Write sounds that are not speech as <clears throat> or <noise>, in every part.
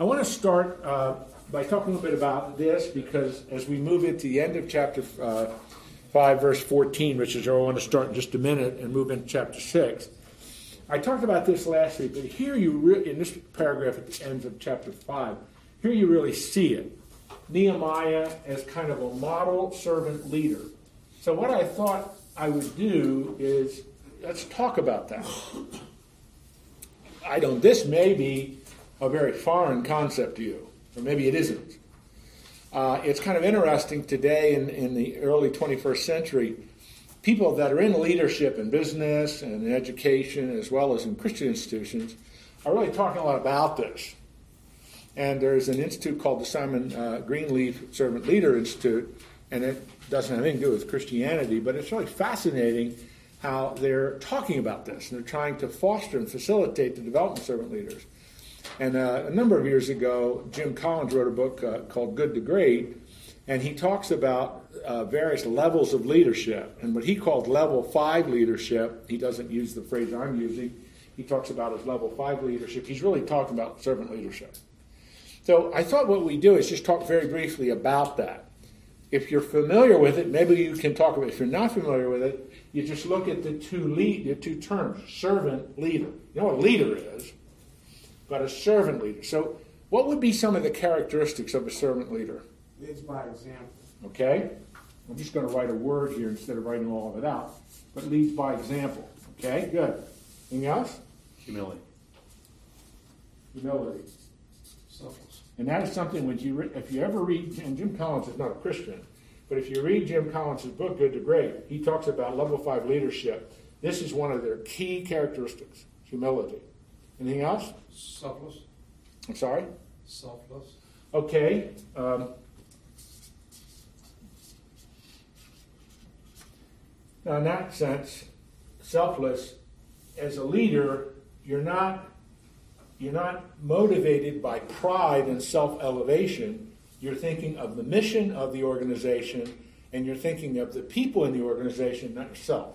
I want to start uh, by talking a little bit about this because as we move into the end of chapter uh, 5, verse 14, which is where I want to start in just a minute and move into chapter 6, I talked about this last week, but here you re- in this paragraph at the end of chapter 5, here you really see it. Nehemiah as kind of a model servant leader. So, what I thought I would do is let's talk about that. I don't, this may be a very foreign concept to you, or maybe it isn't. Uh, it's kind of interesting today in, in the early 21st century, people that are in leadership in business and in education, as well as in Christian institutions, are really talking a lot about this. And there's an institute called the Simon uh, Greenleaf Servant Leader Institute, and it doesn't have anything to do with Christianity, but it's really fascinating how they're talking about this. And they're trying to foster and facilitate the development of servant leaders. And uh, a number of years ago, Jim Collins wrote a book uh, called Good to Great, and he talks about uh, various levels of leadership. And what he called level five leadership, he doesn't use the phrase I'm using, he talks about as level five leadership. He's really talking about servant leadership. So I thought what we do is just talk very briefly about that. If you're familiar with it, maybe you can talk about it. If you're not familiar with it, you just look at the two lead, the two terms, servant, leader. You know what a leader is, but a servant leader. So what would be some of the characteristics of a servant leader? Leads by example. Okay? I'm just going to write a word here instead of writing all of it out. But leads by example. Okay, good. Anything else? Humility. Humility. Selfless. And that is something when you re- if you ever read, and Jim Collins is not a Christian, but if you read Jim Collins' book, Good to Great, he talks about level five leadership. This is one of their key characteristics: humility. Anything else? Selfless. I'm sorry. Selfless. Okay. Um, now, in that sense, selfless. As a leader, you're not you're not motivated by pride and self elevation. You're thinking of the mission of the organization, and you're thinking of the people in the organization, not yourself.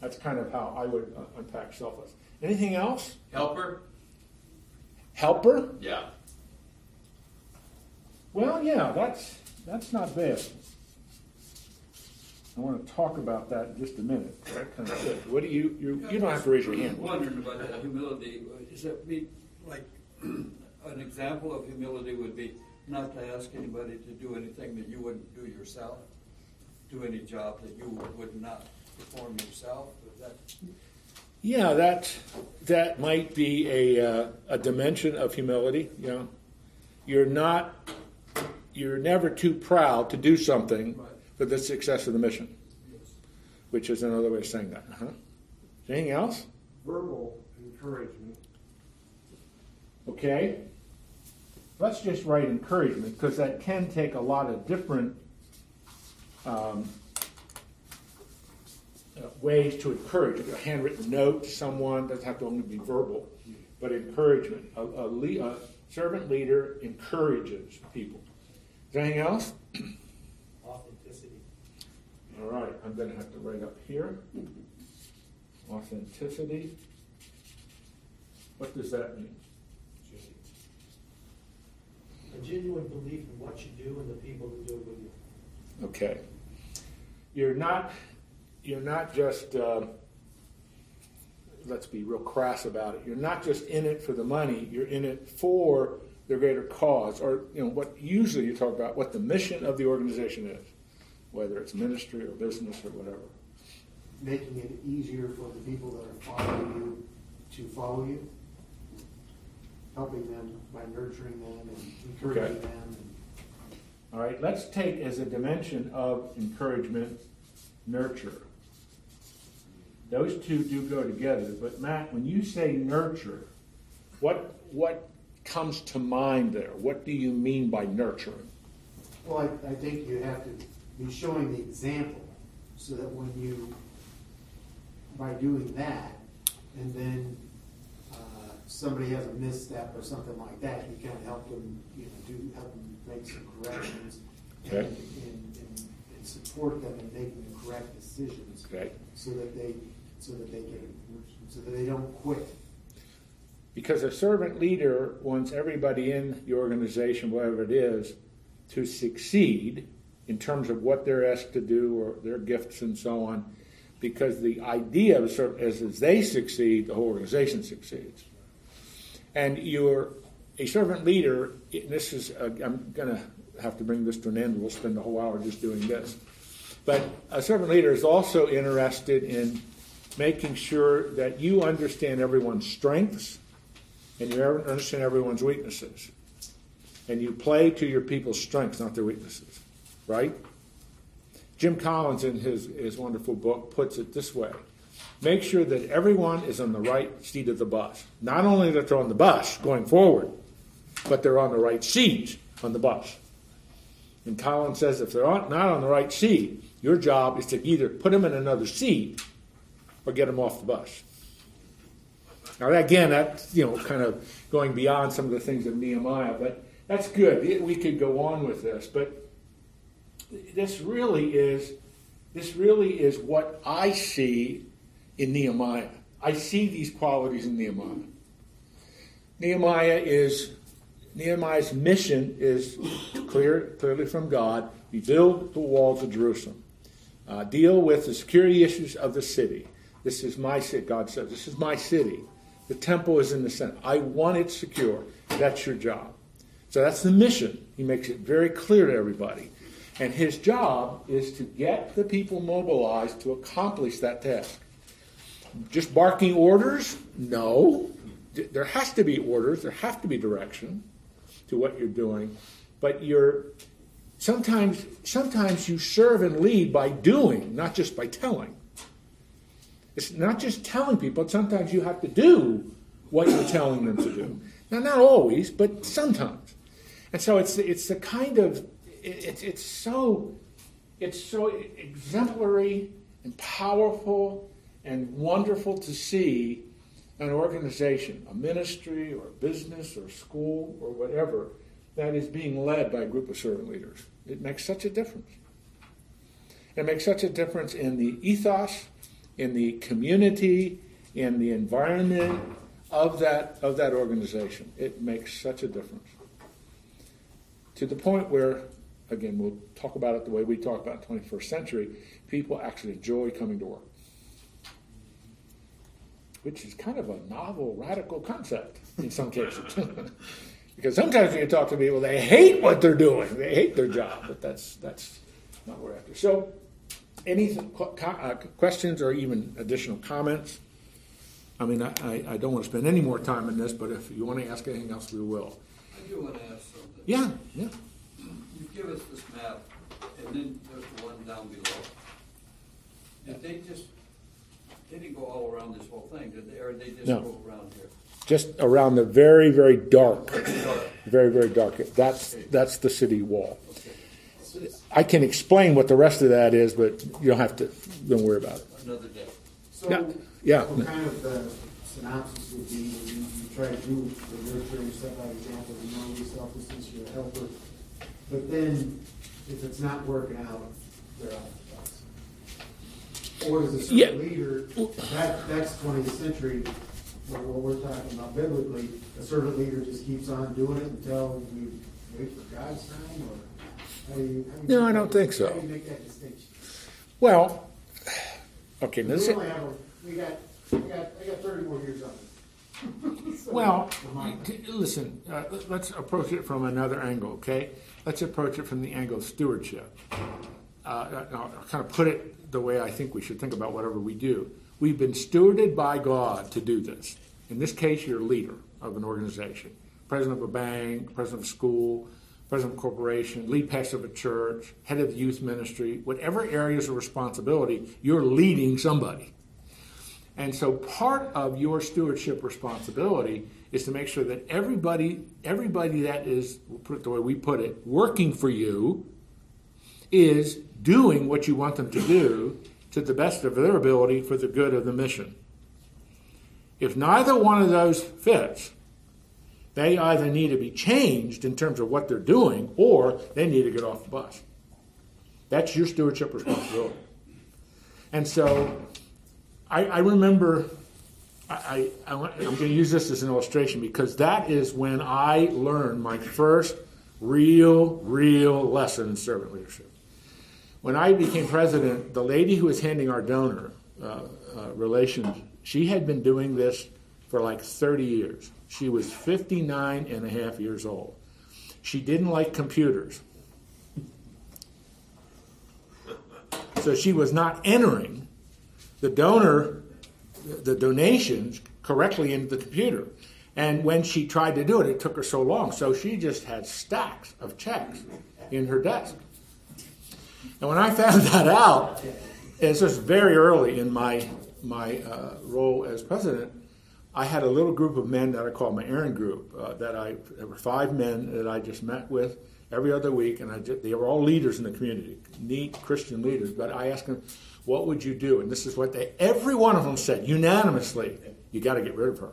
That's kind of how I would uh, unpack selfless. Anything else? Helper? Helper? Yeah. Well, yeah, that's that's not bad. I want to talk about that in just a minute. That kind of good. What do you you you don't have to raise your hand. Wondering about that humility, is that be, like, <clears throat> an example of humility would be not to ask anybody to do anything that you wouldn't do yourself? Do any job that you would not perform yourself, is that? Yeah, that that might be a uh, a dimension of humility. You know, you're not you're never too proud to do something for the success of the mission, which is another way of saying that. Huh? Anything else? Verbal encouragement. Okay. Let's just write encouragement because that can take a lot of different um, uh, ways to encourage. A handwritten note to someone doesn't have to only be verbal, but encouragement. A, a, le- a servant leader encourages people. Is there anything else? <clears throat> Authenticity. All right, I'm going to have to write up here. Authenticity. What does that mean? A genuine belief in what you do and the people who do it with you. Okay. You're not, you're not just, uh, let's be real crass about it. You're not just in it for the money. You're in it for the greater cause, or you know what usually you talk about what the mission of the organization is, whether it's ministry or business or whatever. Making it easier for the people that are following you to follow you. Helping them by nurturing them and encouraging Okay. them. All right. Let's take as a dimension of encouragement, nurture. Those two do go together. But Matt, when you say nurture, what what comes to mind there? What do you mean by nurturing? Well, I, I think you have to be showing the example so that when you, by doing that, and then uh, somebody has a misstep or something like that, you kind of help them, you know, do, help them make some corrections. and- Okay. And, and, and support them in making the correct decisions. Okay. So that they, so that they get, so that they don't quit. Because a servant leader wants everybody in the organization, whatever it is, to succeed in terms of what they're asked to do or their gifts and so on. Because the idea of is as they succeed, the whole organization succeeds. And you're a servant leader. This is uh, I'm going to have to bring this to an end. We'll spend the whole hour just doing this. But a servant leader is also interested in making sure that you understand everyone's strengths and you understand everyone's weaknesses. And you play to your people's strengths, not their weaknesses. Right? Jim Collins, in his, his wonderful book, puts it this way Make sure that everyone is on the right seat of the bus. Not only that they're on the bus going forward, but they're on the right seat on the bus. And Collins says if they're not on the right seat, your job is to either put them in another seat or get them off the bus. Now, again, that's you know kind of going beyond some of the things of Nehemiah, but that's good. We could go on with this, but this really is this really is what I see in Nehemiah. I see these qualities in Nehemiah. Nehemiah is Nehemiah's mission is clear clearly from God. Rebuild the walls of Jerusalem. Uh, deal with the security issues of the city. This is my city, God says. This is my city. The temple is in the center. I want it secure. That's your job. So that's the mission. He makes it very clear to everybody. And his job is to get the people mobilized to accomplish that task. Just barking orders? No. There has to be orders, there has to be direction to what you're doing. But you're sometimes sometimes you serve and lead by doing, not just by telling. It's not just telling people, sometimes you have to do what you're telling them to do. Now not always, but sometimes. And so it's it's the kind of it's it's so it's so exemplary and powerful and wonderful to see an organization, a ministry or a business or school or whatever that is being led by a group of servant leaders. It makes such a difference. It makes such a difference in the ethos, in the community, in the environment of that of that organization. It makes such a difference. To the point where, again, we'll talk about it the way we talk about 21st century, people actually enjoy coming to work which is kind of a novel, radical concept in some cases. <laughs> because sometimes when you talk to people, they hate what they're doing, they hate their job, but that's that's not what we're after. So, any uh, questions or even additional comments? I mean, I, I, don't want to spend any more time on this, but if you want to ask anything else, we will. I do want to ask something. Yeah, yeah. You give us this map, and then there's the one down below. Did they just they didn't go all around this whole thing, did they? Or they just No. go around here? Just around the very, very dark, very, very dark. That's that's the city wall. Okay. I can explain what the rest of that is, but you don't have to. Don't worry about it. Another day. So, Yeah, yeah. What kind of the synopsis would be, when you, you try to do the nurturing, set by example, you know yourself, you're a helper. But then, if it's not working out, they're out the bus. Or as a Yeah. certain leader, that, that's twentieth century, what, what we're talking about biblically, a servant leader just keeps on doing it until we wait for God's time, or No, I don't think so. How do you make that distinction? Well, okay. We only have, a- we got, we got, I got thirty more years on it. So, <laughs> Well, come on. t- listen, uh, let- let's approach it from another angle, okay? Let's approach it from the angle of stewardship. Uh, I'll kind of put it the way I think we should think about whatever we do. We've been stewarded by God to do this. In this case, you're a leader of an organization, president of a bank, president of a school, president of a corporation, lead pastor of a church, head of the youth ministry, whatever areas of responsibility, you're leading somebody. And so part of your stewardship responsibility is to make sure that everybody, everybody that is, we'll put it the way we put it, working for you is doing what you want them to do to the best of their ability for the good of the mission. If neither one of those fits, they either need to be changed in terms of what they're doing or they need to get off the bus. That's your stewardship responsibility. And so I, I remember, I, I, I'm going to use this as an illustration because that is when I learned my first real, real lesson in servant leadership. When I became president, the lady who was handing our donor uh, uh, relations, she had been doing this for like 30 years. She was 59 and a half years old. She didn't like computers. So she was not entering the donor, the donations correctly into the computer. And when she tried to do it, it took her so long. So she just had stacks of checks in her desk. And when I <laughs> found that out, it's just very early in my my uh, role as president. I had a little group of men that I called my Aaron group. Uh, that I there were five men that I just met with every other week, and I they were all leaders in the community, neat Christian leaders. But I asked them, "What would you do?" And this is what they every one of them said unanimously: "You got to get rid of her."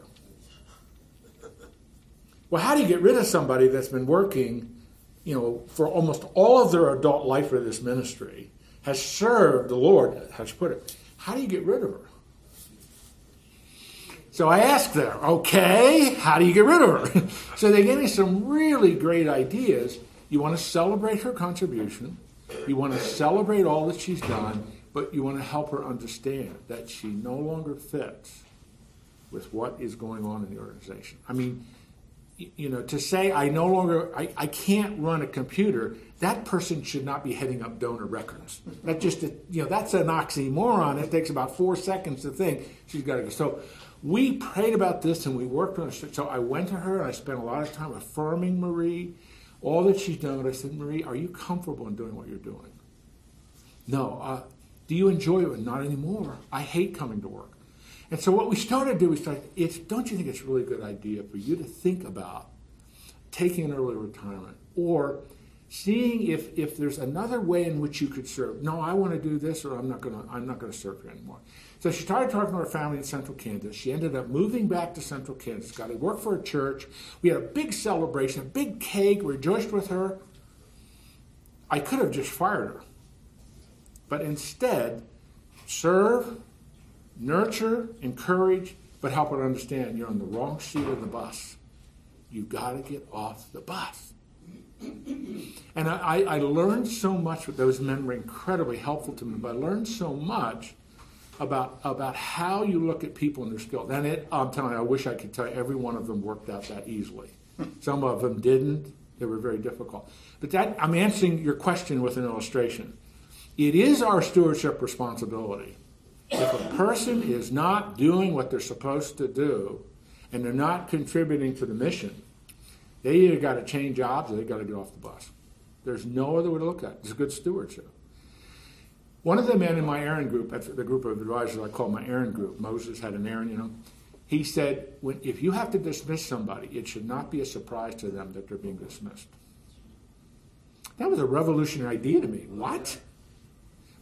Well, how do you get rid of somebody that's been working, you know, for almost all of their adult life for this ministry, has served the Lord, has put it? How do you get rid of her? So I asked them, okay, how do you get rid of her? <laughs> so they gave me some really great ideas. You want to celebrate her contribution, you want to celebrate all that she's done, but you want to help her understand that she no longer fits with what is going on in the organization. I mean, you know, to say I no longer, I, I can't run a computer, that person should not be heading up donor records. That just, a, you know, that's an oxymoron. It takes about four seconds to think she's got to go. So we prayed about this and we worked on it. So I went to her and I spent a lot of time affirming Marie, all that she's done. And I said, Marie, are you comfortable in doing what you're doing? No. Uh, do you enjoy it? Not anymore. I hate coming to work. And so what we started to do is start, it's, don't you think it's a really good idea for you to think about taking an early retirement or seeing if, if there's another way in which you could serve. No, I want to do this or I'm not going to, I'm not going to serve here anymore. So she started talking to her family in Central Kansas. She ended up moving back to Central Kansas, got to work for a church. We had a big celebration, a big cake, rejoiced with her. I could have just fired her. But instead, serve, nurture, encourage, but help her understand you're on the wrong seat of the bus. You've got to get off the bus. And I, I, learned so much. With those men were incredibly helpful to me, but I learned so much about about how you look at people and their skills. And it, I'm telling you, I wish I could tell you every one of them worked out that easily. Hmm. Some of them didn't. They were very difficult. But that I'm answering your question with an illustration. It is our stewardship responsibility. If a person is not doing what they're supposed to do and they're not contributing to the mission, they either got to change jobs or they got to get off the bus. There's no other way to look at it. It's good stewardship. One of the men in my Aaron group, the group of advisors I call my Aaron group, Moses had an Aaron, you know, he said, when, if you have to dismiss somebody, it should not be a surprise to them that they're being dismissed. That was a revolutionary idea to me. What?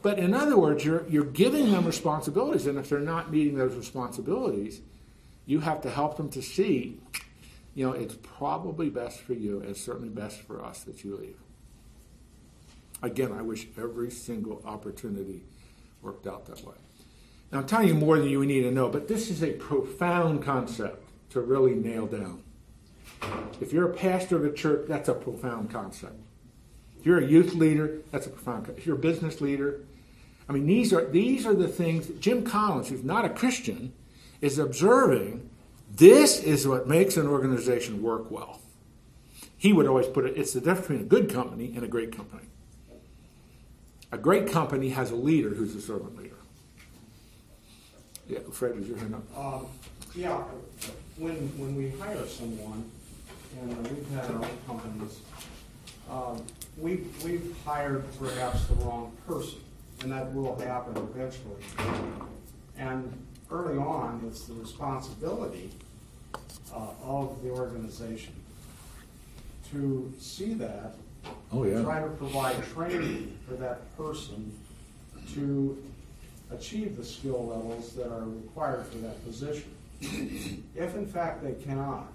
But in other words, you're, you're giving them responsibilities, and if they're not meeting those responsibilities, you have to help them to see, you know, it's probably best for you, and certainly best for us that you leave. Again, I wish every single opportunity worked out that way. Now, I'm telling you more than you need to know, but this is a profound concept to really nail down. If you're a pastor of a church, that's a profound concept. If you're a youth leader, that's a profound concept. If you're a business leader, I mean, these are, these are the things Jim Collins, who's not a Christian, is observing. This is what makes an organization work well. He would always put it, it's the difference between a good company and a great company. A great company has a leader who's a servant leader. Yeah, Fred, is your hand up? Um, yeah, when, when we hire someone, and we've had our own companies, um, we, we've hired perhaps the wrong person, and that will happen eventually. And early on, it's the responsibility uh, of the organization to see that Oh, yeah. Try to provide training for that person to achieve the skill levels that are required for that position. If in fact they cannot,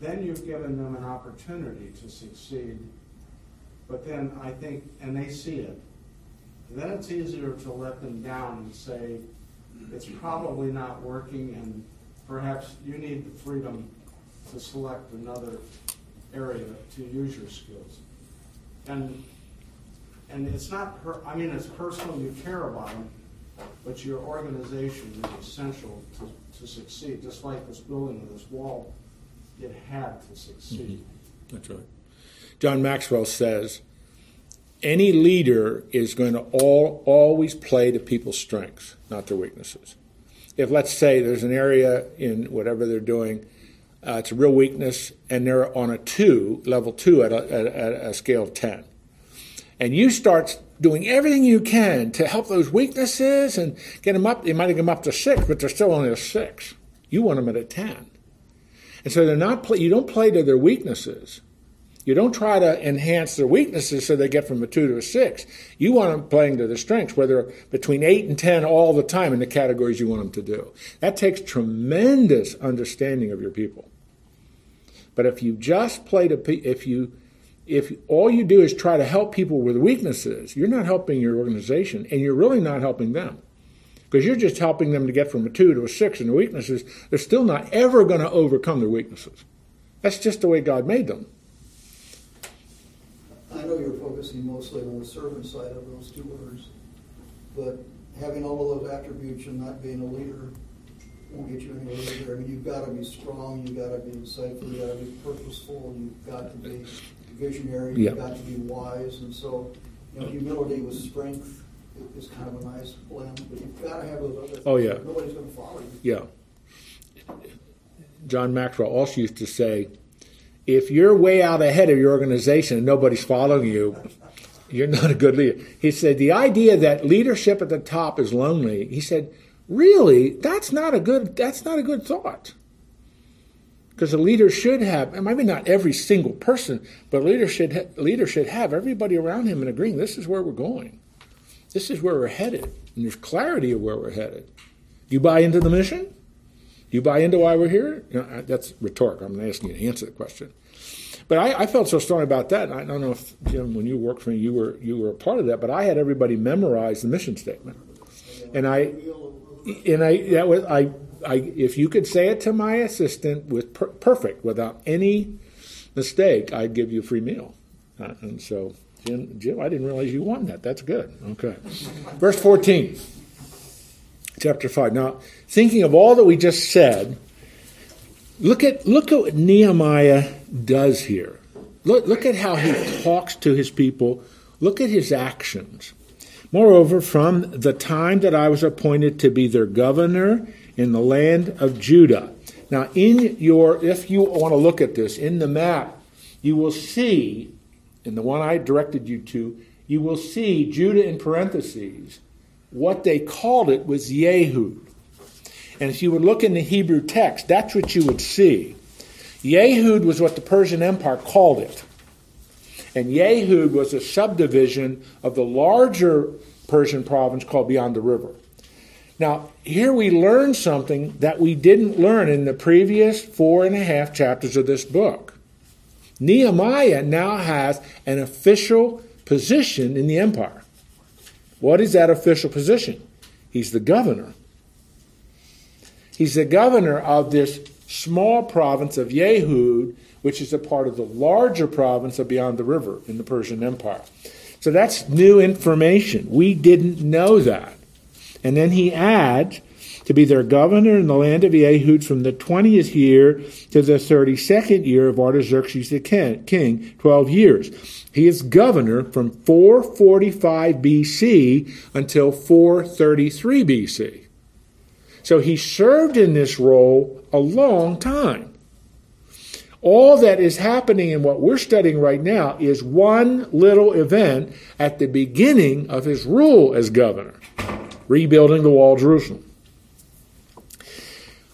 then you've given them an opportunity to succeed. But then I think, and they see it, then it's easier to let them down and say, it's probably not working, and perhaps you need the freedom to select another area to use your skills. And, and it's not, per- I mean, it's personal, you care about them, but your organization is essential to, to succeed, just like this building or this wall, it had to succeed. Mm-hmm. That's right. John Maxwell says any leader is going to all, always play to people's strengths, not their weaknesses. If, let's say, there's an area in whatever they're doing, uh, it's a real weakness, and they're on a two, level two at a, at, a scale of 10, and you start doing everything you can to help those weaknesses and get them up, you might get them up to six, but they're still only a six. You want them at a 10. And so they're not play, you don't play to their weaknesses. You don't try to enhance their weaknesses so they get from a two to a six. You want them playing to their strengths, whether between eight and ten all the time in the categories you want them to do. That takes tremendous understanding of your people. But if you just play to if you if all you do is try to help people with weaknesses, you're not helping your organization, and you're really not helping them because you're just helping them to get from a two to a six in the weaknesses. They're still not ever going to overcome their weaknesses. That's just the way God made them. I know you're focusing mostly on the servant side of those two words, but having all of those attributes and not being a leader won't get you anywhere either. I mean, you've got to be strong, you've got to be insightful, you've got to be purposeful, you've got to be visionary, you've got to be wise, and so, you know, humility with strength is kind of a nice blend, but you've got to have those other things. Oh, yeah. Nobody's going to follow you. Yeah. John Maxwell also used to say, if you're way out ahead of your organization and nobody's following you, you're not a good leader. He said, the idea that leadership at the top is lonely, he said, really, that's not a good, that's not a good thought. Because a leader should have, and maybe not every single person, but a leader should, ha- leader should have everybody around him and agreeing this is where we're going. This is where we're headed. And there's clarity of where we're headed. Do you buy into the mission? Do you buy into why we're here? You know, that's rhetorical. I'm not asking you to answer the question. But I, I felt so strong about that. And I don't know if Jim, when you worked for me, you were you were a part of that. But I had everybody memorize the mission statement, and I and I that was I I if you could say it to my assistant with per, perfect without any mistake, I'd give you a free meal. Uh, and so Jim, Jim, I didn't realize you won that. That's good. Okay, verse fourteen chapter 5. Now, thinking of all that we just said, look at look at what Nehemiah does here. Look, look at how he talks to his people. Look at his actions. Moreover, from the time that I was appointed to be their governor in the land of Judah. Now, in your, if you want to look at this, in the map, you will see, in the one I directed you to, you will see Judah in parentheses what they called it was Yehud. And if you would look in the Hebrew text, that's what you would see. Yehud was what the Persian Empire called it. And Yehud was a subdivision of the larger Persian province called Beyond the River. Now, here we learn something that we didn't learn in the previous four and a half chapters of this book. Nehemiah now has an official position in the empire. What is that official position? He's the governor. He's the governor of this small province of Yehud, which is a part of the larger province of beyond the river in the Persian Empire. So that's new information. We didn't know that. And then he adds to be their governor in the land of Yehud from the 20th year to the 32nd year of Artaxerxes the king, 12 years. He is governor from 445 BC until 433 BC. So he served in this role a long time. All that is happening in what we're studying right now is one little event at the beginning of his rule as governor, rebuilding the wall of Jerusalem.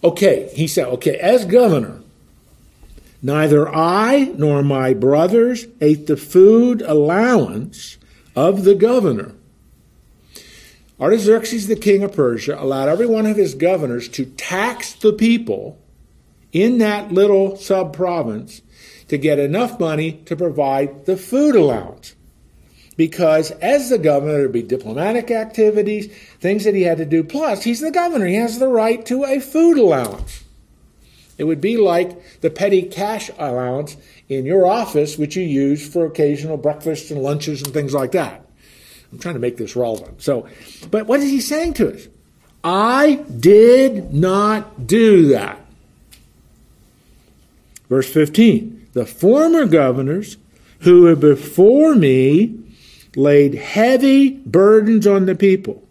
Okay, he said, okay, as governor, neither I nor my brothers ate the food allowance of the governor. Artaxerxes, the king of Persia, allowed every one of his governors to tax the people in that little sub province to get enough money to provide the food allowance. because as the governor, there'd be diplomatic activities, things that he had to do. Plus, he's the governor. He has the right to a food allowance. It would be like the petty cash allowance in your office, which you use for occasional breakfasts and lunches and things like that. I'm trying to make this relevant. So, but what is he saying to us? I did not do that. Verse 15 The former governors who were before me laid heavy burdens on the people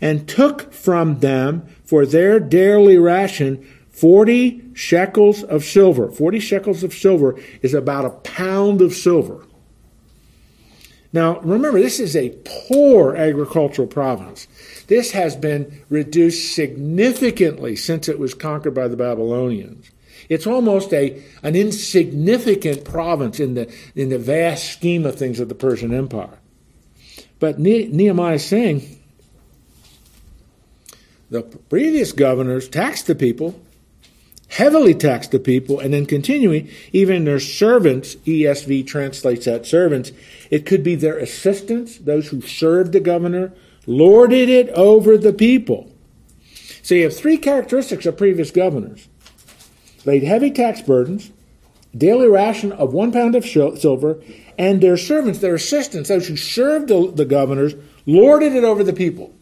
and took from them for their daily ration 40 shekels of silver. 40 shekels of silver is about a pound of silver. Now, remember, this is a poor agricultural province. This has been reduced significantly since it was conquered by the Babylonians. It's almost a, an insignificant province in the, in the vast scheme of things of the Persian Empire. But Nehemiah is saying the previous governors taxed the people, heavily taxed the people, and then continuing, even their servants, ESV translates that servants, it could be their assistants, those who served the governor, lorded it over the people. So you have three characteristics of previous governors laid heavy tax burdens, daily ration of one pound of silver, and their servants, their assistants, those who served the governors, lorded it over the people.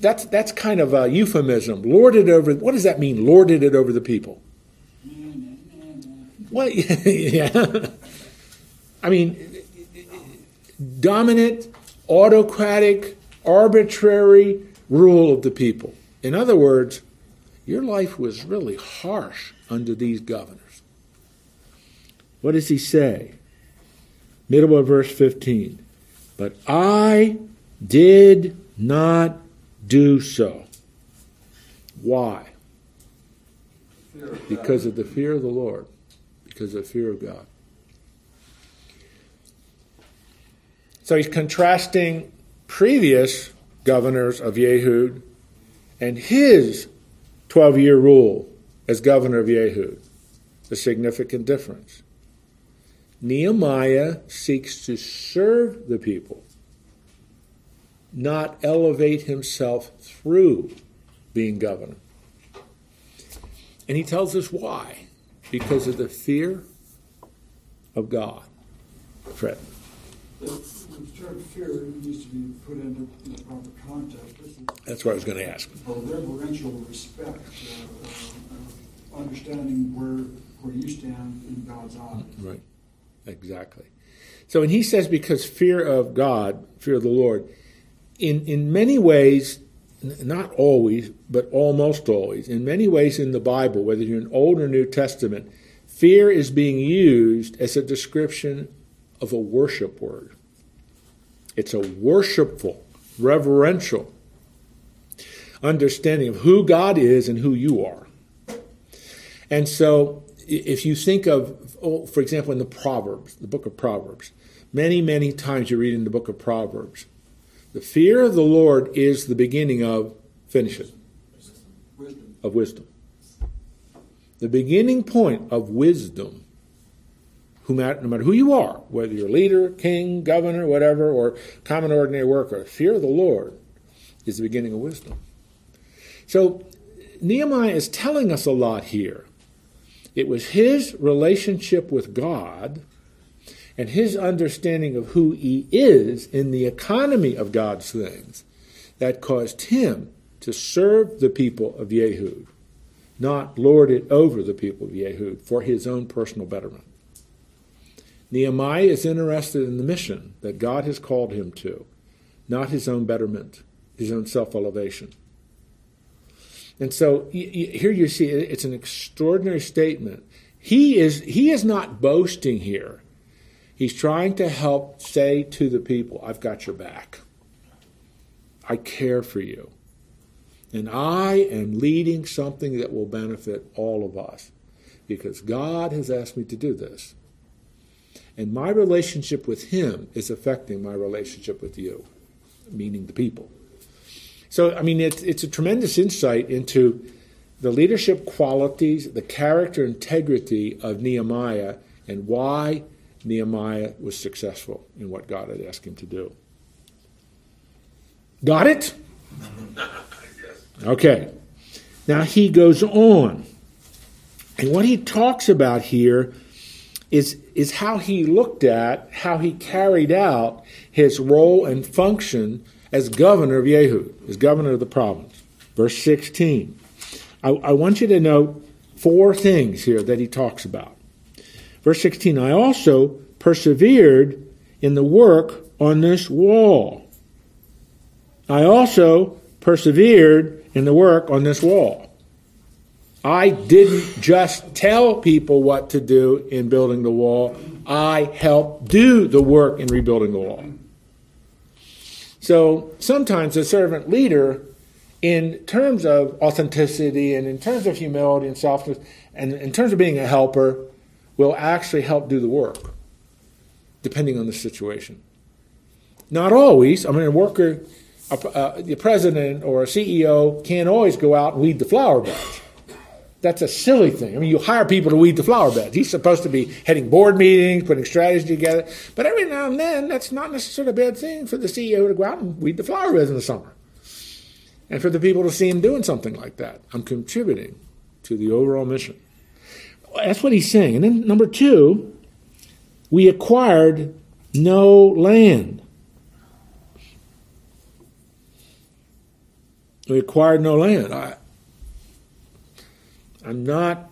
That's, that's kind of a euphemism. Lorded over, what does that mean, lorded it over the people? Well, <laughs> yeah. I mean, dominant, autocratic, arbitrary rule of the people. In other words, your life was really harsh under these governors. What does he say? Middle of verse 15. But I did not do so. Why? Because of the fear of the Lord, because of the fear of God. So he's contrasting previous governors of Yehud and his 12 year rule as governor of Yehud. A significant difference. Nehemiah seeks to serve the people, not elevate himself through being governor. And he tells us why. Because of the fear of God. Fred. The term fear needs to be put into the proper context. That's what I was going to ask. A reverential respect, uh, uh, understanding where where you stand in God's eyes. Right. Exactly. So and he says because fear of God, fear of the Lord, in, in many ways, not always, but almost always, in many ways in the Bible, whether you're in Old or New Testament, fear is being used as a description of a worship word. It's a worshipful, reverential understanding of who God is and who you are. And so if you think of, oh, for example, in the Proverbs, the book of Proverbs, many, many times you read in the book of Proverbs, the fear of the Lord is the beginning of, finish it, wisdom. of wisdom. The beginning point of wisdom, no matter who you are, whether you're a leader, king, governor, whatever, or common ordinary worker, fear of the Lord is the beginning of wisdom. So Nehemiah is telling us a lot here. It was his relationship with God and his understanding of who he is in the economy of God's things that caused him to serve the people of Yehud, not lord it over the people of Yehud for his own personal betterment. Nehemiah is interested in the mission that God has called him to, not his own betterment, his own self elevation. And so here you see it's an extraordinary statement. He is, he is not boasting here. He's trying to help say to the people, I've got your back. I care for you. And I am leading something that will benefit all of us because God has asked me to do this. And my relationship with Him is affecting my relationship with you, meaning the people. So, I mean, it's, it's a tremendous insight into the leadership qualities, the character integrity of Nehemiah, and why Nehemiah was successful in what God had asked him to do. Got it? Okay. Now he goes on. And what he talks about here is, is how he looked at, how he carried out his role and function as governor of Yehud, as governor of the province. Verse 16. I, I want you to note four things here that he talks about. Verse 16 I also persevered in the work on this wall. I also persevered in the work on this wall. I didn't just tell people what to do in building the wall, I helped do the work in rebuilding the wall. So sometimes a servant leader, in terms of authenticity and in terms of humility and softness, and in terms of being a helper, will actually help do the work, depending on the situation. Not always. I mean, a worker, a, a, the president or a CEO can't always go out and weed the flower beds that's a silly thing. I mean, you hire people to weed the flower beds. He's supposed to be heading board meetings, putting strategy together. But every now and then, that's not necessarily a bad thing for the CEO to go out and weed the flower beds in the summer. And for the people to see him doing something like that. I'm contributing to the overall mission. That's what he's saying. And then number two, we acquired no land. We acquired no land. I, I'm not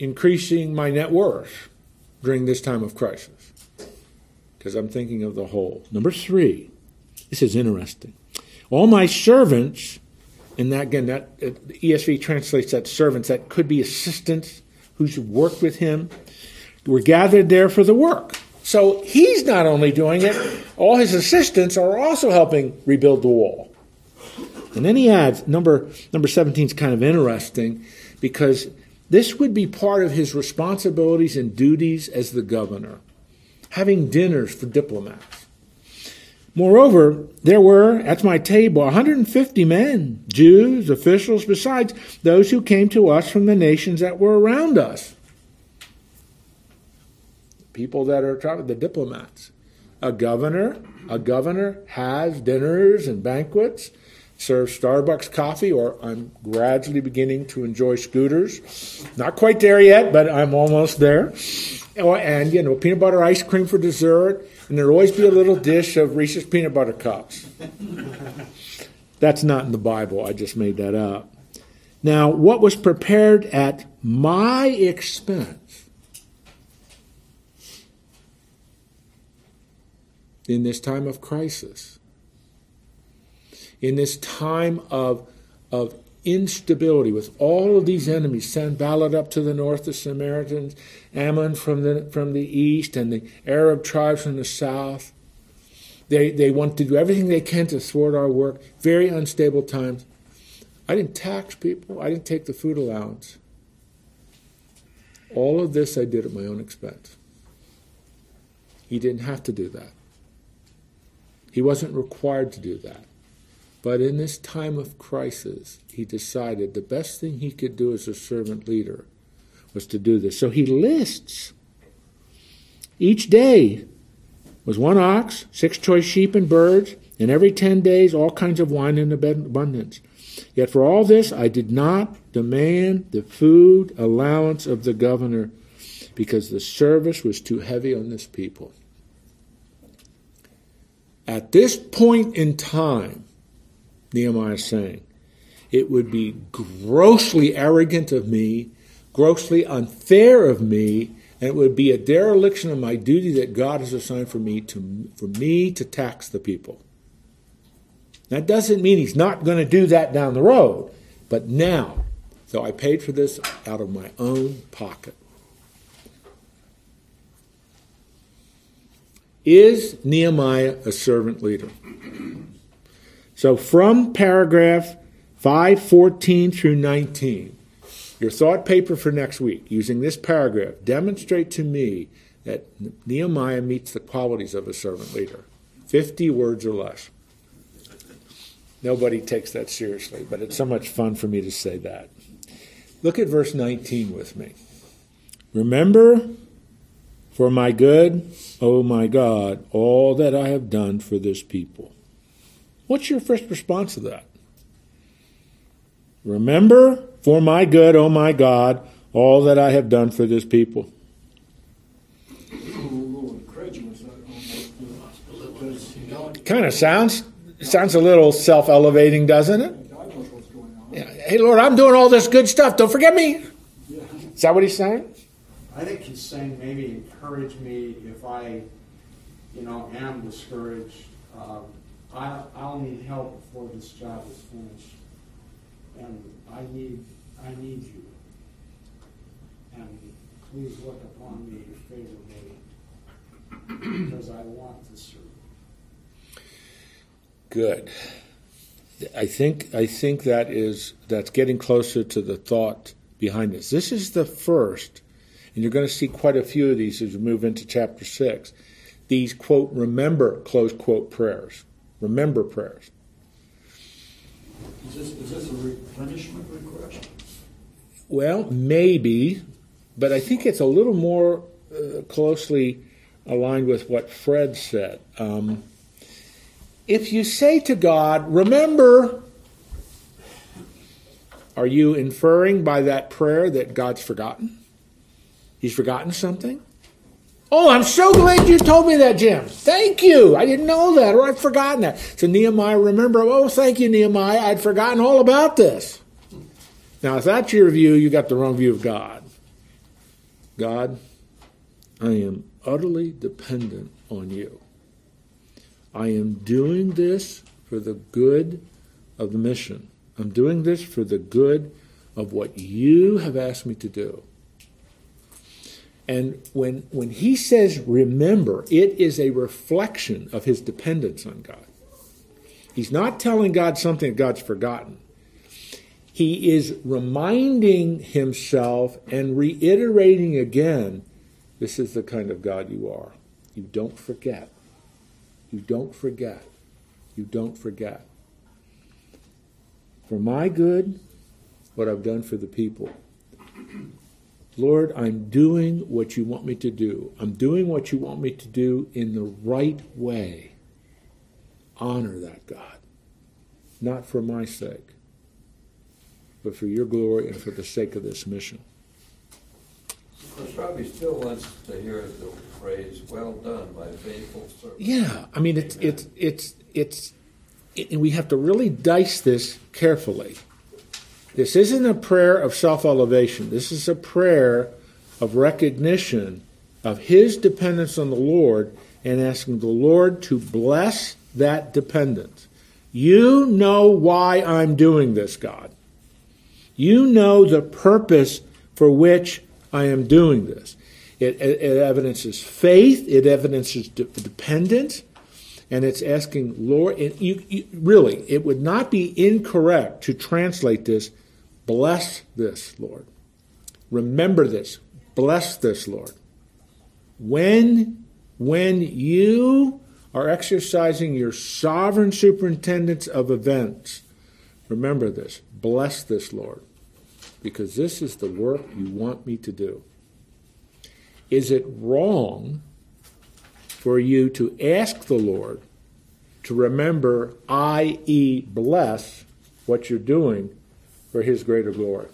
increasing my net worth during this time of crisis because I'm thinking of the whole. Number three, this is interesting. All my servants, and that again, that uh, ESV translates that servants, that could be assistants who's worked with him, were gathered there for the work. So he's not only doing it, all his assistants are also helping rebuild the wall. And then he adds, number number 17 is kind of interesting because this would be part of his responsibilities and duties as the governor, having dinners for diplomats. Moreover, there were at my table 150 men, Jews, officials, besides those who came to us from the nations that were around us. People that are traveling, the diplomats. A governor, a governor has dinners and banquets serve Starbucks coffee, or I'm gradually beginning to enjoy scooters. Not quite there yet, but I'm almost there. Oh, and, you know, peanut butter ice cream for dessert, and there'll always be a little dish of Reese's peanut butter cups. <laughs> That's not in the Bible, I just made that up. Now, what was prepared at my expense in this time of crisis? In this time of, of instability with all of these enemies, Sanballat up to the north, the Samaritans, Ammon from the, from the east, and the Arab tribes from the south. They, they want to do everything they can to thwart our work. Very unstable times. I didn't tax people. I didn't take the food allowance. All of this I did at my own expense. He didn't have to do that. He wasn't required to do that. But in this time of crisis, he decided the best thing he could do as a servant leader was to do this. So he lists each day was one ox, six choice sheep and birds, and every ten days all kinds of wine in abundance. Yet for all this I did not demand the food allowance of the governor because the service was too heavy on this people. At this point in time, Nehemiah is saying. It would be grossly arrogant of me, grossly unfair of me, and it would be a dereliction of my duty that God has assigned for me to for me to tax the people. That doesn't mean he's not going to do that down the road, but now, so I paid for this out of my own pocket. Is Nehemiah a servant leader? So from paragraph 514 through 19, your thought paper for next week, using this paragraph, demonstrate to me that Nehemiah meets the qualities of a servant leader. 50 words or less. Nobody takes that seriously, but it's so much fun for me to say that. Look at verse 19 with me. Remember For my good, O my God, all that I have done for this people. What's your first response to that? Remember, for my good, O my God, all that I have done for this people. Kind of sounds sounds a little self-elevating, doesn't it? Yeah. Hey, Lord, I'm doing all this good stuff. Don't forget me. Is that what he's saying? I think he's saying maybe encourage me if I, you know, am discouraged. Um, I, I'll need help before this job is finished. And I need, I need you. And please look upon me favorably because I want to serve. Good. I think I think that is that's getting closer to the thought behind this. This is the first, and you're going to see quite a few of these as we move into chapter six. These quote remember close quote prayers, remember prayers. Is this, is this a replenishment request? Well, maybe, but I think it's a little more uh, closely aligned with what Fred said. Um, if you say to God, remember, are you inferring by that prayer that God's forgotten? He's forgotten something? Oh, I'm so glad you told me that, Jim. Thank you. I didn't know that, or I'd forgotten that. So Nehemiah, remember, oh, thank you, Nehemiah. I'd forgotten all about this. Now, if that's your view, you got the wrong view of God. God, I am utterly dependent on you. I am doing this for the good of the mission. I'm doing this for the good of what you have asked me to do. And when, when he says remember, it is a reflection of his dependence on God. He's not telling God something that God's forgotten. He is reminding himself and reiterating again this is the kind of God you are. You don't forget. You don't forget. You don't forget. For my good, what I've done for the people. Lord, I'm doing what you want me to do. I'm doing what you want me to do in the right way. Honor that, God. Not for my sake, but for your glory and for the sake of this mission. Probably still wants to hear the phrase, well done, my faithful servant. Yeah, I mean it's it's it's it's it, and we have to really dice this carefully. This isn't a prayer of self-elevation. This is a prayer of recognition of his dependence on the Lord and asking the Lord to bless that dependence. You know why I'm doing this, God. You know the purpose for which I am doing this. It, it, it evidences faith, it evidences de- dependence, and it's asking, Lord, it, you, you, really, it would not be incorrect to translate this, bless this, Lord. Remember this, bless this, Lord. When, when you are exercising your sovereign superintendence of events, remember this, bless this, Lord because this is the work you want me to do. Is it wrong for you to ask the Lord to remember, i.e., bless what you're doing for His greater glory?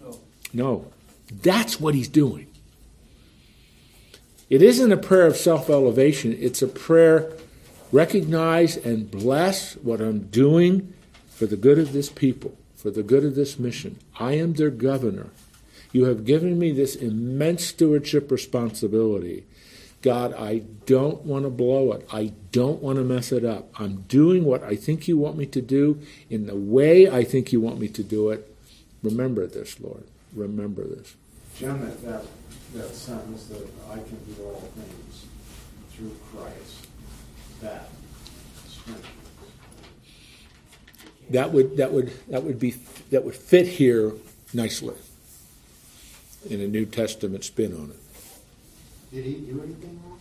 No. No. That's what He's doing. It isn't a prayer of self elevation, it's a prayer recognize and bless what I'm doing for the good of this people for the good of this mission. I am their governor. You have given me this immense stewardship responsibility. God, I don't want to blow it. I don't want to mess it up. I'm doing what I think you want me to do in the way I think you want me to do it. Remember this, Lord. Remember this. Jim, that, that, that sentence that I can do all things through Christ, that strengthens. That would that would that would be that would fit here nicely in a New Testament spin on it. Did he do anything wrong?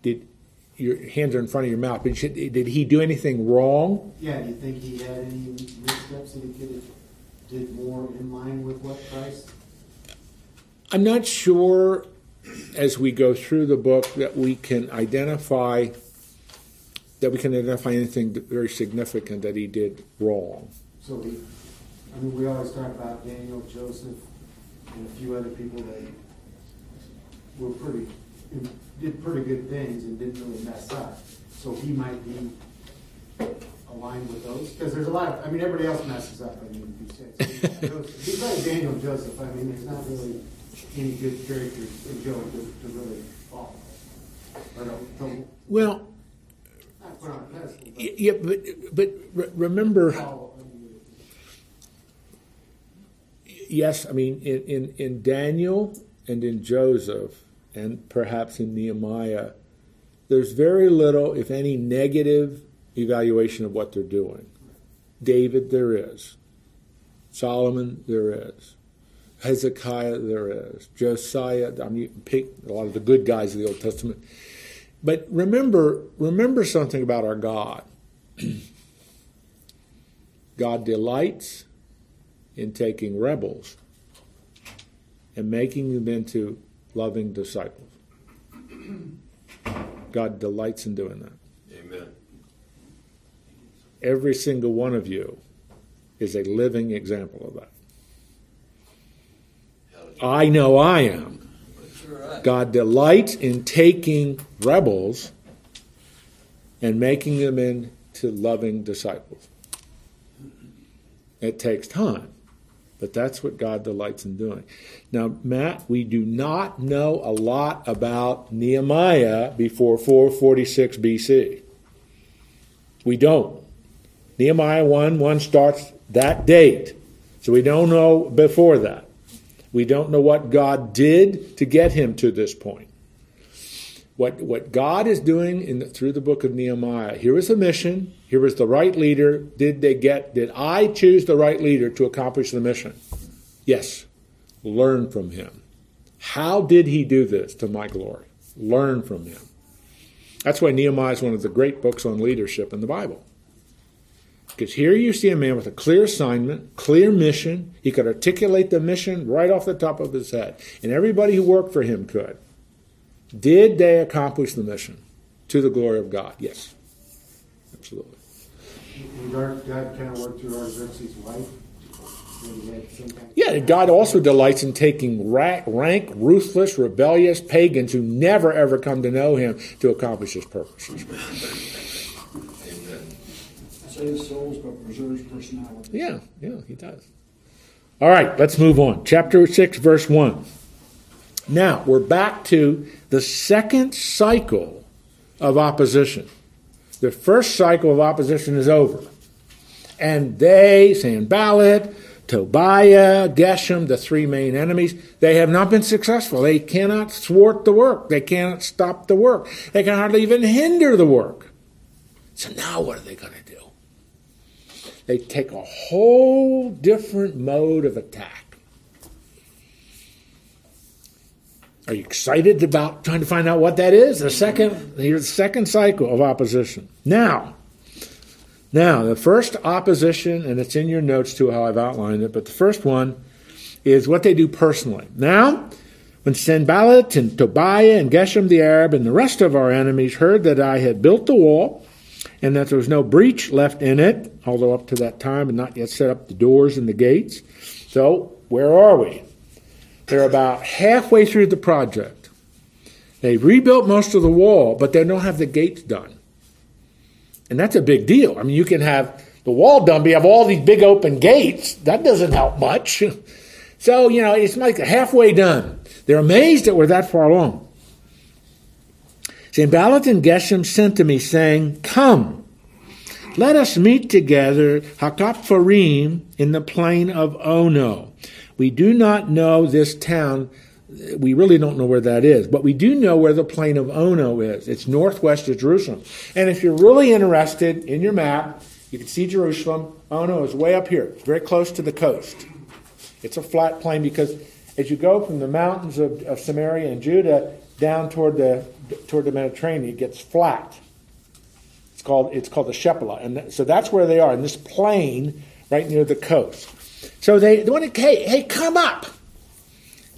Did your hands are in front of your mouth? But should, did he do anything wrong? Yeah, do you think he had any missteps that he could have did more in line with what Christ? I'm not sure as we go through the book that we can identify that we can identify anything very significant that he did wrong. So we, I mean, we always talk about Daniel, Joseph, and a few other people that were pretty, did pretty good things and didn't really mess up. So he might be aligned with those, because there's a lot of, I mean, everybody else messes up, I mean, besides, besides Daniel and Joseph, I mean, there's not really any good characters in Job to, to really follow. Or to, Well, not put on a pedestal, y- yeah, but but re- remember, follow. Yes, I mean in, in in Daniel and in Joseph and perhaps in Nehemiah, there's very little, if any, negative evaluation of what they're doing. David, there is. Solomon, there is. Hezekiah, there is. Josiah, I mean, pick a lot of the good guys of the Old Testament. But remember, remember something about our God. <clears throat> God delights in taking rebels and making them into loving disciples. God delights in doing that. Amen. Every single one of you is a living example of that. I know I am. God delights in taking rebels and making them into loving disciples. It takes time, but that's what God delights in doing. Now, Matt, we do not know a lot about Nehemiah before 446 BC. We don't. Nehemiah 1 1 starts that date. So we don't know before that. We don't know what God did to get him to this point. What, what God is doing in the, through the book of Nehemiah, here is a mission, here is the right leader. Did they get, did I choose the right leader to accomplish the mission? Yes. Learn from him. How did he do this to my glory? Learn from him. That's why Nehemiah is one of the great books on leadership in the Bible. Because here you see a man with a clear assignment, clear mission. He could articulate the mission right off the top of his head. And everybody who worked for him could. Did they accomplish the mission to the glory of God? Yes. Absolutely. And God, God kind of worked through Artaxerxes' wife. when he had some kind of- Yeah, God also delights in taking rank, ruthless, rebellious pagans who never ever come to know him to accomplish his purposes. Amen. Saves souls but preserves personality. Yeah, yeah, he does. All right, let's move on. Chapter 6, verse 1. Now, we're back to the second cycle of opposition. The first cycle of opposition is over. And they, Sanballat, Tobiah, Geshem, the three main enemies, they have not been successful. They cannot thwart the work. They cannot stop the work. They can hardly even hinder the work. So now what are they going to do? They take a whole different mode of attack. Are you excited about trying to find out what that is? The second, the second cycle of opposition. Now, now the first opposition, and it's in your notes too how I've outlined it, but the first one is what they do personally. Now, when Sanballat and Tobiah and Geshem the Arab and the rest of our enemies heard that I had built the wall and that there was no breach left in it, although up to that time had not yet set up the doors and the gates. So, where are we? They're about halfway through the project. They rebuilt most of the wall, but they don't have the gates done. And that's a big deal. I mean, you can have the wall done, but you have all these big open gates. That doesn't help much. <laughs> So, you know, it's like halfway done. They're amazed that we're that far along. Sanballat and Geshem sent to me, saying, Come, let us meet together Hakkephirim in the plain of Ono. We do not know this town. We really don't know where that is, but we do know where the plain of Ono is. It's northwest of Jerusalem. And if you're really interested in your map, you can see Jerusalem. Ono is way up here, very close to the coast. It's a flat plain because as you go from the mountains of, of Samaria and Judah down toward the toward the Mediterranean, it gets flat. It's called it's called the Shephelah, and th- so that's where they are in this plain right near the coast. So they, they want to hey hey come up,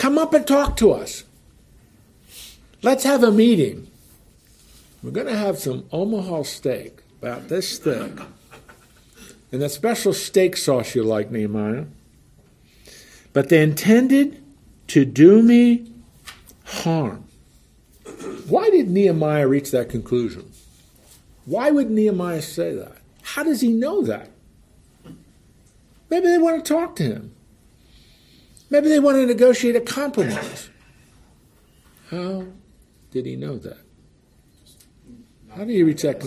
Come up and talk to us. Let's have a meeting. We're going to have some Omaha steak, about this thick, and that special steak sauce you like, Nehemiah. But they intended to do me harm. Why did Nehemiah reach that conclusion? Why would Nehemiah say that? How does he know that? Maybe they want to talk to him. Maybe they want to negotiate a compromise. How did he know that? How did he reach that?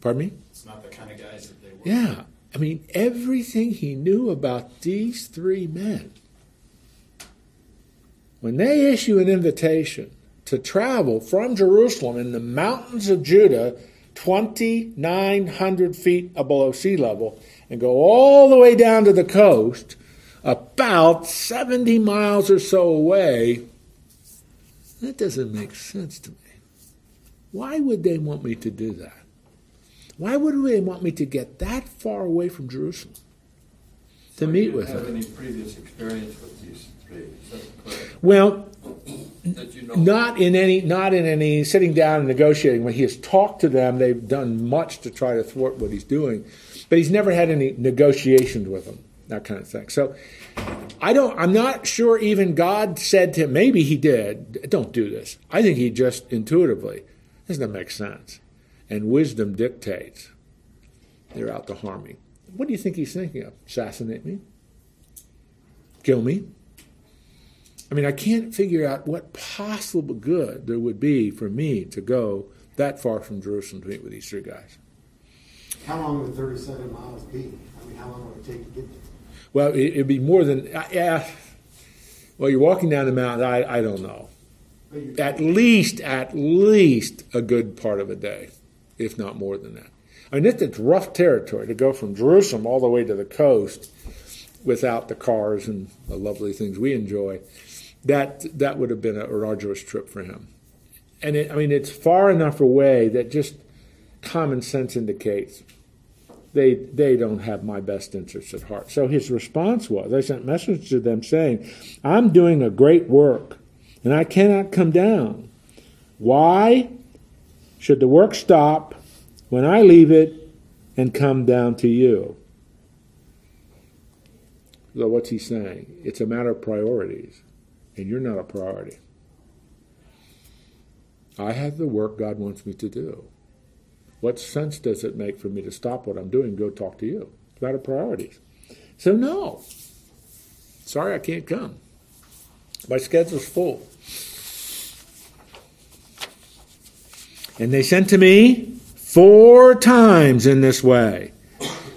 Pardon me? It's not the kind of guys that they were. Yeah. I mean, everything he knew about these three men. When they issue an invitation to travel from Jerusalem in the mountains of Judah, 2,900 feet below sea level, and go all the way down to the coast, about 70 miles or so away, that doesn't make sense to me. Why would they want me to do that? Why would they want me to get that far away from Jerusalem to meet with them? have any Not in any, not in any sitting down and negotiating. When he has talked to them, they've done much to try to thwart what he's doing, but he's never had any negotiations with them, that kind of thing. So, I don't. I'm not sure. Even God said to him, maybe he did. Don't do this. I think he just intuitively doesn't that make sense? And wisdom dictates. They're out to harm me. What do you think he's thinking of? Assassinate me? Kill me? I mean, I can't figure out what possible good there would be for me to go that far from Jerusalem to meet with these three guys. How long would 37 miles be? I mean, how long would it take to get there? Well, it, it'd be more than, uh, yeah. Well, you're walking down the mountain, I, I don't know. At least, at least a good part of a day, if not more than that. I mean, it's rough territory to go from Jerusalem all the way to the coast without the cars and the lovely things we enjoy. That that would have been a, an arduous trip for him. And it, I mean, it's far enough away that just common sense indicates they they don't have my best interests at heart. So his response was, I sent message to them saying, "I'm doing a great work, and I cannot come down. Why should the work stop when I leave it and come down to you?" So what's he saying? It's a matter of priorities, and you're not a priority. I have the work God wants me to do. What sense does it make for me to stop what I'm doing and go talk to you? It's a matter of priorities. So, no. Sorry, I can't come. My schedule's full. And they sent to me four times in this way.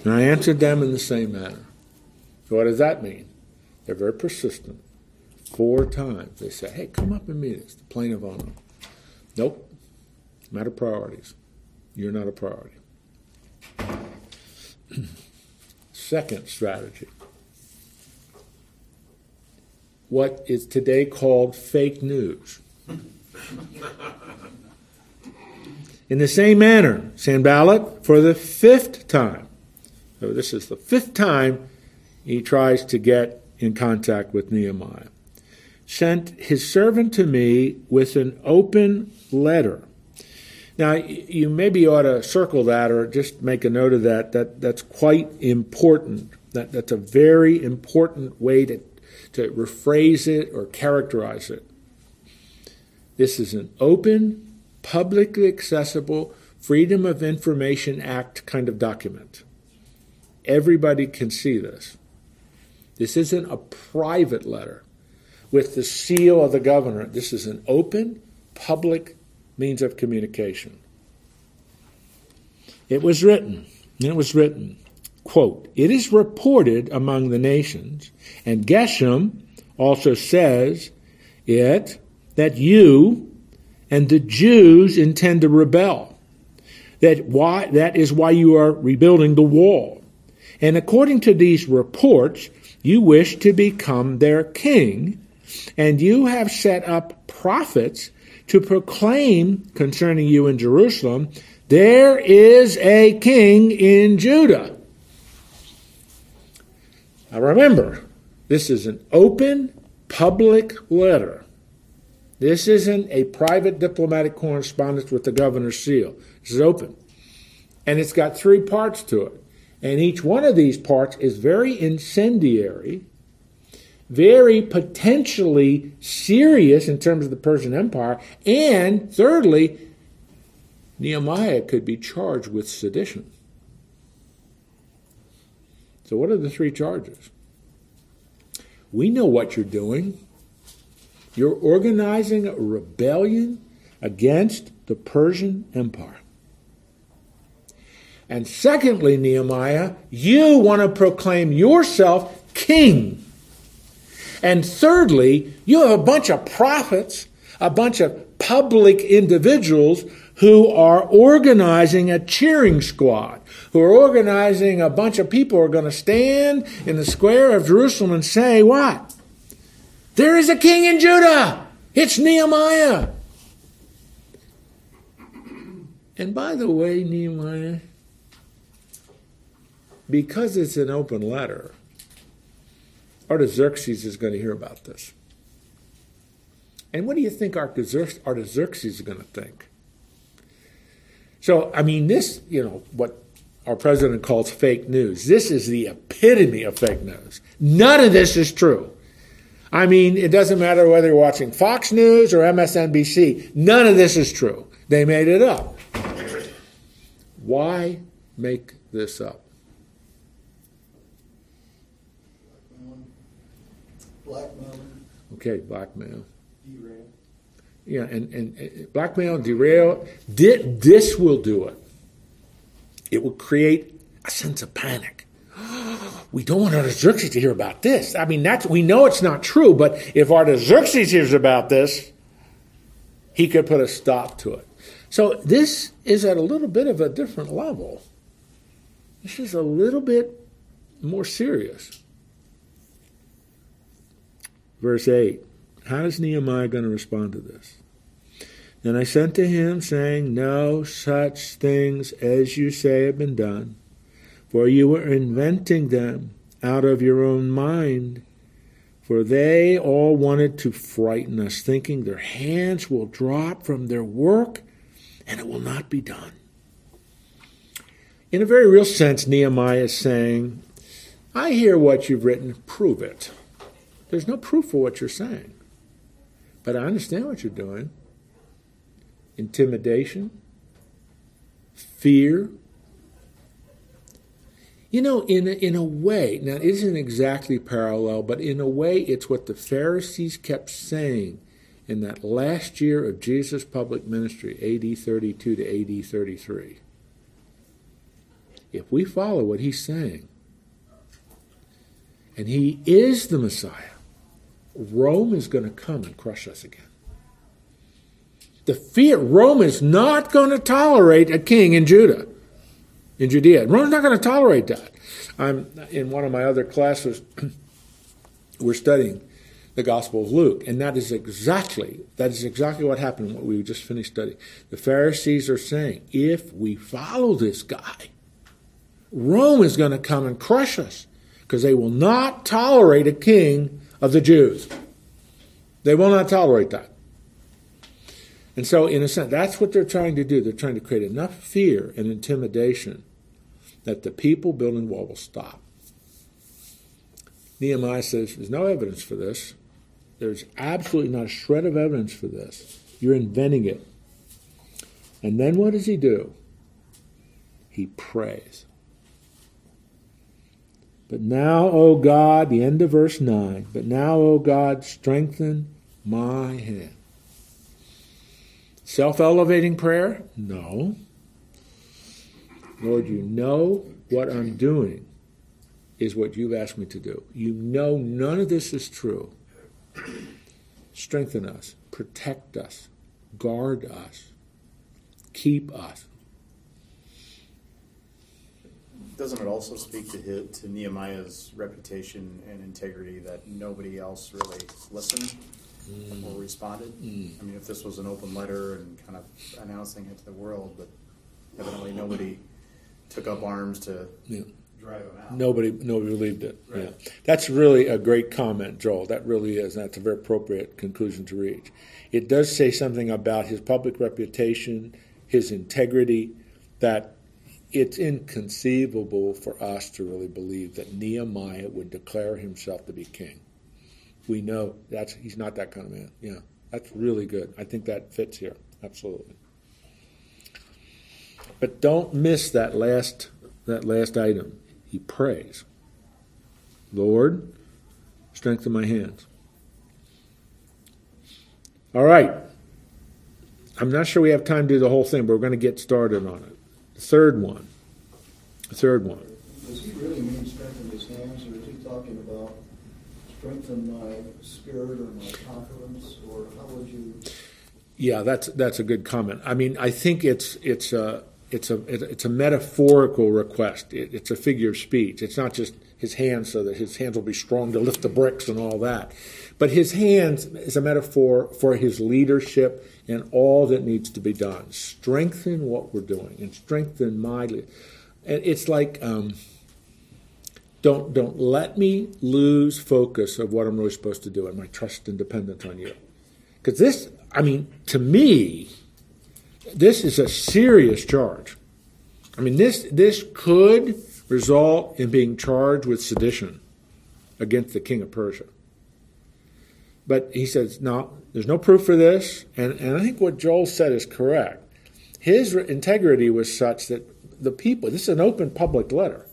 And I answered them in the same manner. So, what does that mean? They're very persistent. Four times they say, hey, come up and meet us, the plain of Ono. Nope. Matter of priorities. You're not a priority. <clears throat> Second strategy. What is today called fake news. In the same manner, Sanballat, for the fifth time, so this is the fifth time he tries to get in contact with Nehemiah, sent his servant to me with an open letter. Now, you maybe ought to circle that or just make a note of that. That that's quite important. That that's a very important way to to rephrase it or characterize it. This is an open, publicly accessible, Freedom of Information Act kind of document. Everybody can see this. This isn't a private letter with the seal of the governor. This is an open, public means of communication. It was written, and it was written, quote, It is reported among the nations, and Geshem also says it, that you and the Jews intend to rebel. That why that is why you are rebuilding the wall. And according to these reports, you wish to become their king, and you have set up prophets to proclaim concerning you in Jerusalem, there is a king in Judah. Now remember, this is an open, public letter. This isn't a private diplomatic correspondence with the governor's seal. This is open. And it's got three parts to it. And each one of these parts is very incendiary, very potentially serious in terms of the Persian Empire, and thirdly, Nehemiah could be charged with sedition. So, what are the three charges? We know what you're doing. You're organizing a rebellion against the Persian Empire. And secondly, Nehemiah, you want to proclaim yourself king. And thirdly, you have a bunch of prophets, a bunch of public individuals who are organizing a cheering squad, who are organizing a bunch of people who are going to stand in the square of Jerusalem and say, What? There is a king in Judah. It's Nehemiah. And by the way, Nehemiah, because it's an open letter, Artaxerxes is going to hear about this. And what do you think Artaxerxes is going to think? So, I mean, this, you know, what our president calls fake news, this is the epitome of fake news. None of this is true. I mean, it doesn't matter whether you're watching Fox News or MSNBC, none of this is true. They made it up. Why make this up? Blackmail. Okay, blackmail. Derail. Yeah, and, and, and blackmail, derail, di- this will do it. It will create a sense of panic. <gasps> We don't want Artaxerxes to hear about this. I mean, that's we know it's not true, but if Artaxerxes hears about this, he could put a stop to it. So this is at a little bit of a different level. This is a little bit more serious. Verse 8 How is Nehemiah going to respond to this? Then I sent to him, saying, No such things as you say have been done, for you were inventing them out of your own mind. For they all wanted to frighten us, thinking their hands will drop from their work and it will not be done. In a very real sense, Nehemiah is saying, I hear what you've written, prove it. There's no proof for what you're saying. But I understand what you're doing intimidation, fear. You know, in a, in a way, now it isn't exactly parallel, but in a way, it's what the Pharisees kept saying in that last year of Jesus' public ministry, AD 32 to AD 33. If we follow what he's saying, and he is the Messiah, Rome is going to come and crush us again. The fear, Rome is not going to tolerate a king in Judah, in Judea. Rome's not going to tolerate that. I'm in one of my other classes. <clears throat> we're studying the Gospel of Luke, and that is exactly that is exactly what happened. What we just finished studying. The Pharisees are saying, if we follow this guy, Rome is going to come and crush us because they will not tolerate a king of the Jews. They will not tolerate that. And so, in a sense, that's what they're trying to do. They're trying to create enough fear and intimidation that the people building the wall will stop. Nehemiah says, There's no evidence for this. There's absolutely not a shred of evidence for this. You're inventing it. And then what does he do? He prays. But now, O God, the end of verse 9, but now, O God, strengthen my hand. Self elevating prayer? No. Lord, you know what I'm doing is what you've asked me to do. You know none of this is true. Strengthen us, protect us, guard us, keep us. Doesn't it also speak to his, to Nehemiah's reputation and integrity that nobody else really listened Mm. or responded? I mean, if this was an open letter and kind of announcing it to the world, but evidently nobody took up arms to Yeah. drive them out. Nobody, nobody believed it. Right. Yeah, that's really a great comment, Joel. That really is. That's a very appropriate conclusion to reach. It does say something about his public reputation, his integrity, that it's inconceivable for us to really believe that Nehemiah would declare himself to be king. We know that's he's not that kind of man. Yeah, that's really good. I think that fits here absolutely. But don't miss that last that last item. He prays, Lord, strengthen my hands. All right. I'm not sure we have time to do the whole thing, but we're going to get started on it. Third one. Third one. Does he really mean strengthen his hands, or is he talking about strengthen my spirit or my confidence, or how would you? Yeah, that's that's a good comment. I mean, I think it's it's a it's a it's a metaphorical request. It, it's a figure of speech. It's not just his hands so that his hands will be strong to lift the bricks and all that, but his hands is a metaphor for his leadership and all that needs to be done. Strengthen what we're doing and strengthen my. And it's like. Um, don't don't let me lose focus of what I'm really supposed to do and my trust and dependence on you. Because this, I mean, to me, this is a serious charge. I mean, this this could result in being charged with sedition against the king of Persia. But he says, no, there's no proof for this, and, and I think what Joel said is correct. His integrity was such that the people, this is an open public letter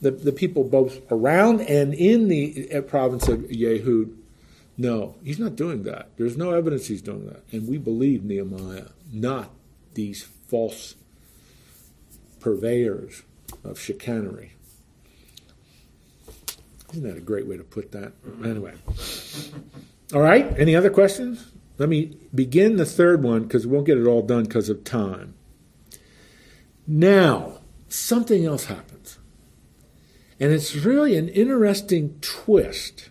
the, the people both around and in the uh, province of Yehud, no, he's not doing that. There's no evidence he's doing that. And we believe Nehemiah, not these false purveyors of chicanery. Isn't that a great way to put that? Anyway. All right, any other questions? Let me begin the third one because we won't get it all done because of time. Now, something else happens. And it's really an interesting twist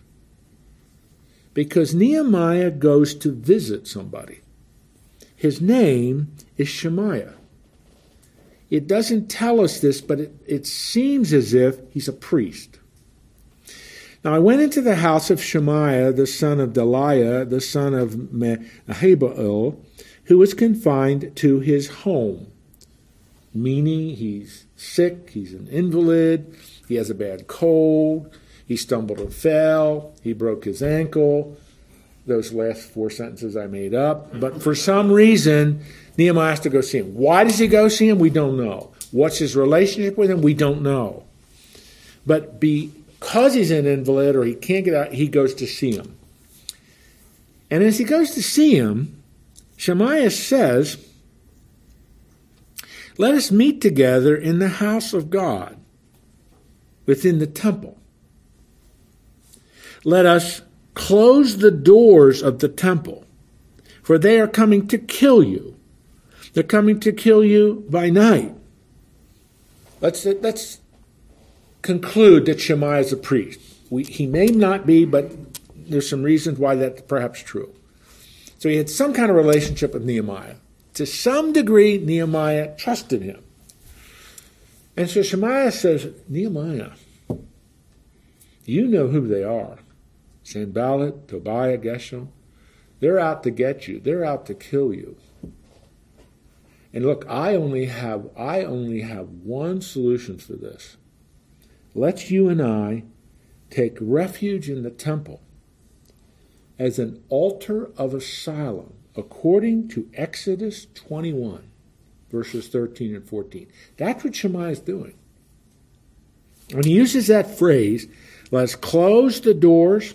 because Nehemiah goes to visit somebody. His name is Shemaiah. It doesn't tell us this, but it, it seems as if he's a priest. Now I went into the house of Shemaiah, the son of Delaiah, the son of Mehetabel, who was confined to his home, meaning he's sick, he's an invalid, he has a bad cold. He stumbled and fell. He broke his ankle. Those last four sentences I made up. But for some reason, Nehemiah has to go see him. Why does he go see him? We don't know. What's his relationship with him? We don't know. But because he's an invalid or he can't get out, he goes to see him. And as he goes to see him, Shemaiah says, Let us meet together in the house of God within the temple. Let us close the doors of the temple, for they are coming to kill you. They're coming to kill you by night. Let's, let's conclude that Shemaiah is a priest. We, he may not be, but there's some reasons why that's perhaps true. So he had some kind of relationship with Nehemiah. To some degree, Nehemiah trusted him. And so Shemaiah says, Nehemiah, you know who they are. Sanballat, Tobiah, Geshem. They're out to get you. They're out to kill you. And look, I only have I only have one solution for this. Let's you and I take refuge in the temple as an altar of asylum according to Exodus 21 verses 13 and 14. That's what Shemaiah is doing. When he uses that phrase, let's close the doors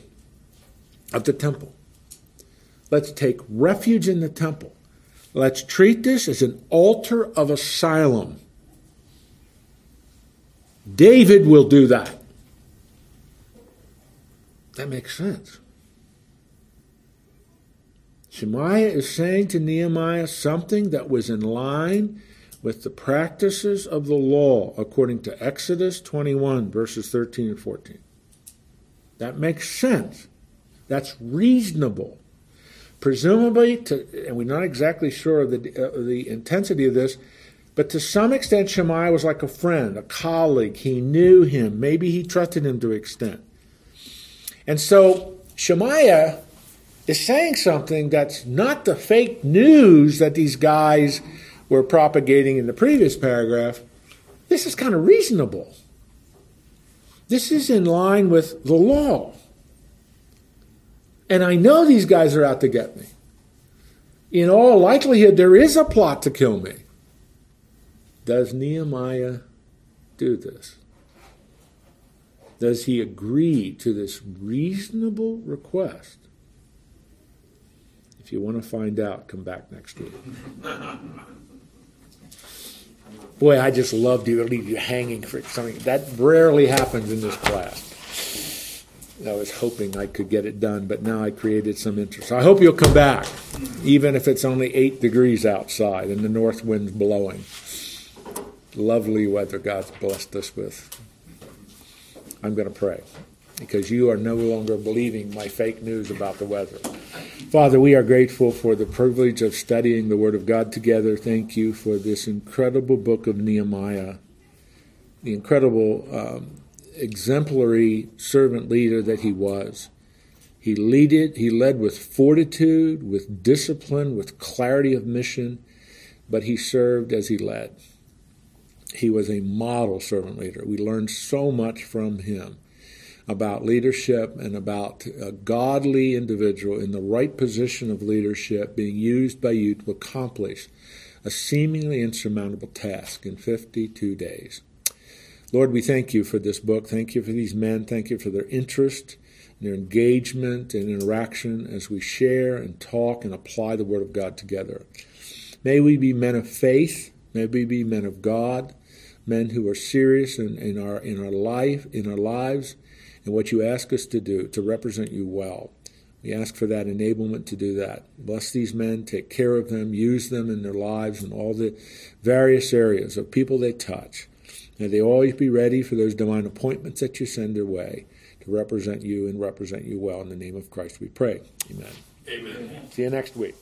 of the temple. Let's take refuge in the temple. Let's treat this as an altar of asylum. David will do that. That makes sense. Shemaiah is saying to Nehemiah something that was in line with the practices of the law according to Exodus 21, verses 13 and 14. That makes sense. That's reasonable. Presumably, to, and we're not exactly sure of the, uh, the intensity of this, But to some extent, Shemaiah was like a friend, a colleague. He knew him. Maybe he trusted him to an extent. And so Shemaiah is saying something that's not the fake news that these guys were propagating in the previous paragraph. This is kind of reasonable. This is in line with the law. And I know these guys are out to get me. In all likelihood, there is a plot to kill me. Does Nehemiah do this? Does he agree to this reasonable request? If you want to find out, come back next week. Boy, I just love to leave you hanging for something. That rarely happens in this class. I was hoping I could get it done, but now I created some interest. I hope you'll come back, even if it's only eight degrees outside and the north wind's blowing. Lovely weather God's blessed us with. I'm going to pray because you are no longer believing my fake news about the weather. Father, we are grateful for the privilege of studying the Word of God together. Thank you for this incredible book of Nehemiah, the incredible um, exemplary servant leader that he was. He leaded, he led with fortitude, with discipline, with clarity of mission, but he served as he led. He was a model servant leader. We learned so much from him about leadership and about a godly individual in the right position of leadership being used by you to accomplish a seemingly insurmountable task in 52 days. Lord, we thank you for this book. Thank you for these men. Thank you for their interest, their engagement, and interaction as we share and talk and apply the Word of God together. May we be men of faith. May we be men of God, men who are serious in, in our in our life, in our lives, and what you ask us to do to represent you well. We ask for that enablement to do that. Bless these men, take care of them, use them in their lives in all the various areas of people they touch. May they always be ready for those divine appointments that you send their way to represent you and represent you well. In the name of Christ we pray. Amen. Amen. See you next week.